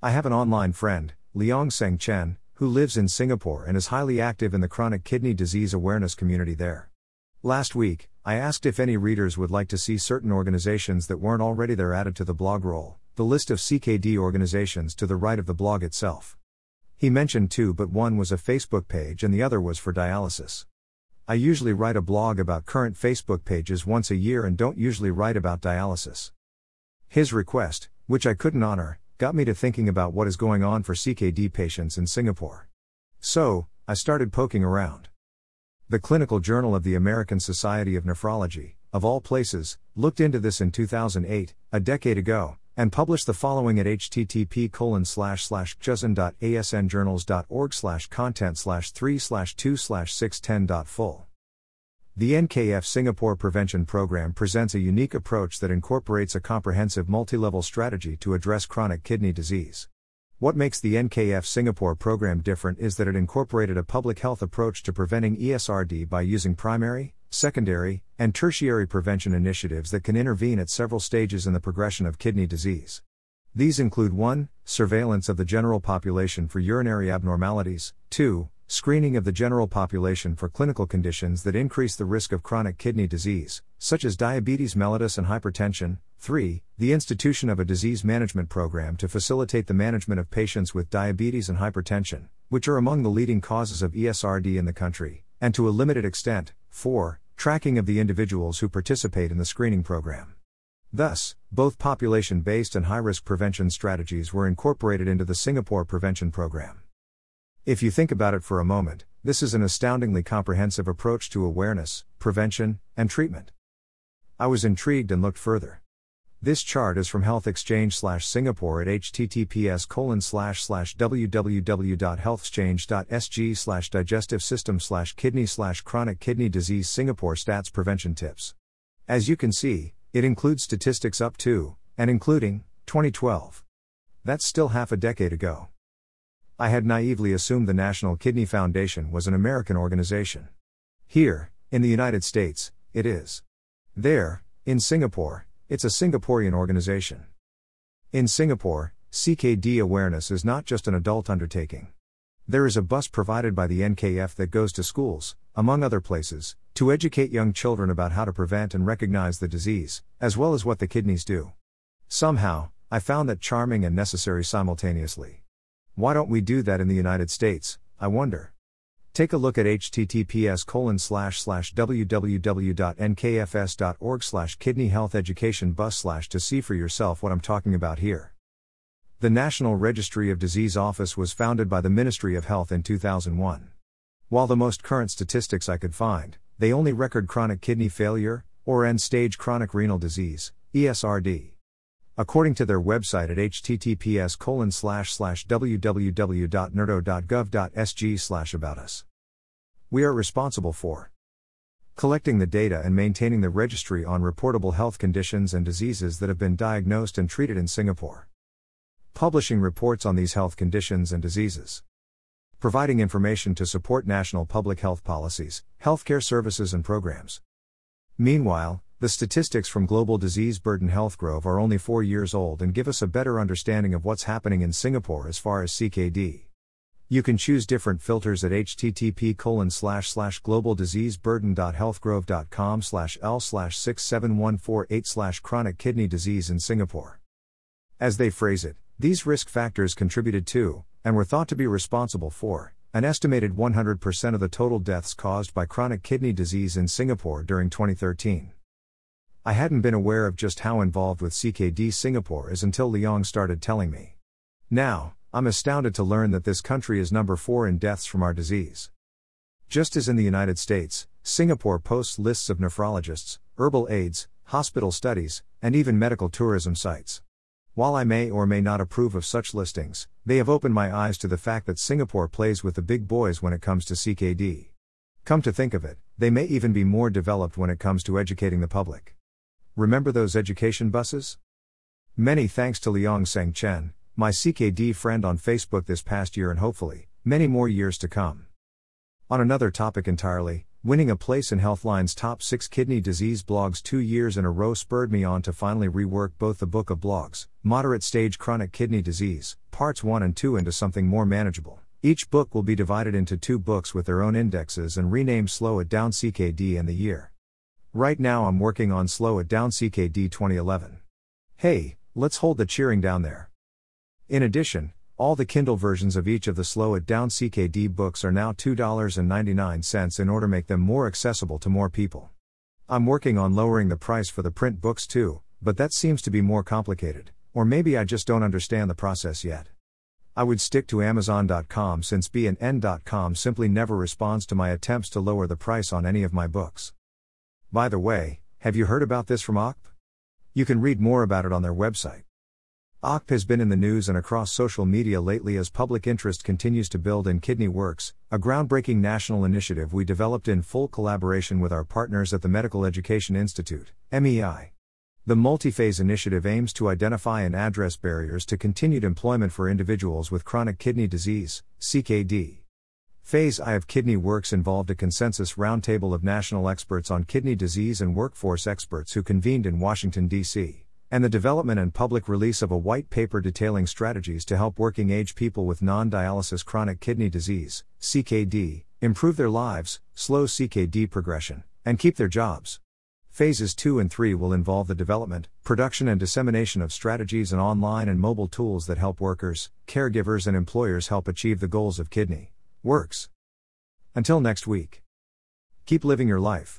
I have an online friend, Leong Seng Chen, who lives in Singapore and is highly active in the chronic kidney disease awareness community there. Last week, I asked if any readers would like to see certain organizations that weren't already there added to the blog roll, the list of CKD organizations to the right of the blog itself. He mentioned two, but one was a Facebook page and the other was for dialysis. I usually write a blog about current Facebook pages once a year and don't usually write about dialysis. His request, which I couldn't honor, got me to thinking about what is going on for CKD patients in Singapore. So, I started poking around. The Clinical Journal of the American Society of Nephrology, of all places, looked into this in 2008, a decade ago, and published the following at http colon slash slash slash content slash 3 slash 2 slash 610 full. The NKF Singapore Prevention Program presents a unique approach that incorporates a comprehensive multi level strategy to address chronic kidney disease. What makes the NKF Singapore program different is that it incorporated a public health approach to preventing ESRD by using primary, secondary, and tertiary prevention initiatives that can intervene at several stages in the progression of kidney disease. These include 1. Surveillance of the general population for urinary abnormalities, 2 screening of the general population for clinical conditions that increase the risk of chronic kidney disease, such as diabetes mellitus and hypertension. 3. The institution of a disease management program to facilitate the management of patients with diabetes and hypertension, which are among the leading causes of ESRD in the country, and to a limited extent. 4. Tracking of the individuals who participate in the screening program. Thus, both population based and high risk prevention strategies were incorporated into the Singapore Prevention Program. If you think about it for a moment, this is an astoundingly comprehensive approach to awareness, prevention, and treatment. I was intrigued and looked further. This chart is from Health Exchange slash Singapore at https colon slash slash www.healthexchange.sg slash digestive system slash kidney slash chronic kidney disease Singapore stats prevention tips. As you can see, it includes statistics up to, and including, 2012. That's still half a decade ago. I had naively assumed the National Kidney Foundation was an American organization. Here, in the United States, it is. There, in Singapore, it's a Singaporean organization. In Singapore, CKD awareness is not just an adult undertaking. There is a bus provided by the NKF that goes to schools, among other places, to educate young children about how to prevent and recognize the disease, as well as what the kidneys do. Somehow, I found that charming and necessary simultaneously. Why don't we do that in the United States, I wonder? Take a look at https www.nkfs.org slash kidney health education bus slash to see for yourself what I'm talking about here. The National Registry of Disease Office was founded by the Ministry of Health in 2001. While the most current statistics I could find, they only record chronic kidney failure, or end stage chronic renal disease, ESRD. According to their website at https slash about us. We are responsible for collecting the data and maintaining the registry on reportable health conditions and diseases that have been diagnosed and treated in Singapore. Publishing reports on these health conditions and diseases. Providing information to support national public health policies, healthcare services, and programs. Meanwhile, the statistics from Global Disease Burden Healthgrove are only four years old and give us a better understanding of what's happening in Singapore as far as CKD. You can choose different filters at http colon slash slash globaldiseaseburden.healthgrove.com slash l slash 67148 slash chronic kidney disease in Singapore. As they phrase it, these risk factors contributed to, and were thought to be responsible for, an estimated 100% of the total deaths caused by chronic kidney disease in Singapore during 2013. I hadn't been aware of just how involved with CKD Singapore is until Leong started telling me. Now, I'm astounded to learn that this country is number 4 in deaths from our disease. Just as in the United States, Singapore posts lists of nephrologists, herbal aids, hospital studies, and even medical tourism sites. While I may or may not approve of such listings, they have opened my eyes to the fact that Singapore plays with the big boys when it comes to CKD. Come to think of it, they may even be more developed when it comes to educating the public. Remember those education buses? Many thanks to Leong Seng Chen, my CKD friend on Facebook this past year and hopefully, many more years to come. On another topic entirely, Winning a place in Healthline's top six kidney disease blogs two years in a row spurred me on to finally rework both the book of blogs, Moderate Stage Chronic Kidney Disease, Parts 1 and 2, into something more manageable. Each book will be divided into two books with their own indexes and renamed Slow It Down CKD and the year. Right now I'm working on Slow It Down CKD 2011. Hey, let's hold the cheering down there. In addition, all the Kindle versions of each of the Slow It Down CKD books are now $2.99 in order to make them more accessible to more people. I'm working on lowering the price for the print books too, but that seems to be more complicated, or maybe I just don't understand the process yet. I would stick to Amazon.com since B&N.com simply never responds to my attempts to lower the price on any of my books. By the way, have you heard about this from OCP? You can read more about it on their website. OCP has been in the news and across social media lately as public interest continues to build in Kidney Works, a groundbreaking national initiative we developed in full collaboration with our partners at the Medical Education Institute, MEI. The multi-phase initiative aims to identify and address barriers to continued employment for individuals with chronic kidney disease, CKD. Phase I of Kidney Works involved a consensus roundtable of national experts on kidney disease and workforce experts who convened in Washington, D.C., and the development and public release of a white paper detailing strategies to help working age people with non dialysis chronic kidney disease, CKD, improve their lives, slow CKD progression, and keep their jobs. Phases 2 and 3 will involve the development, production, and dissemination of strategies and online and mobile tools that help workers, caregivers, and employers help achieve the goals of Kidney Works. Until next week. Keep living your life.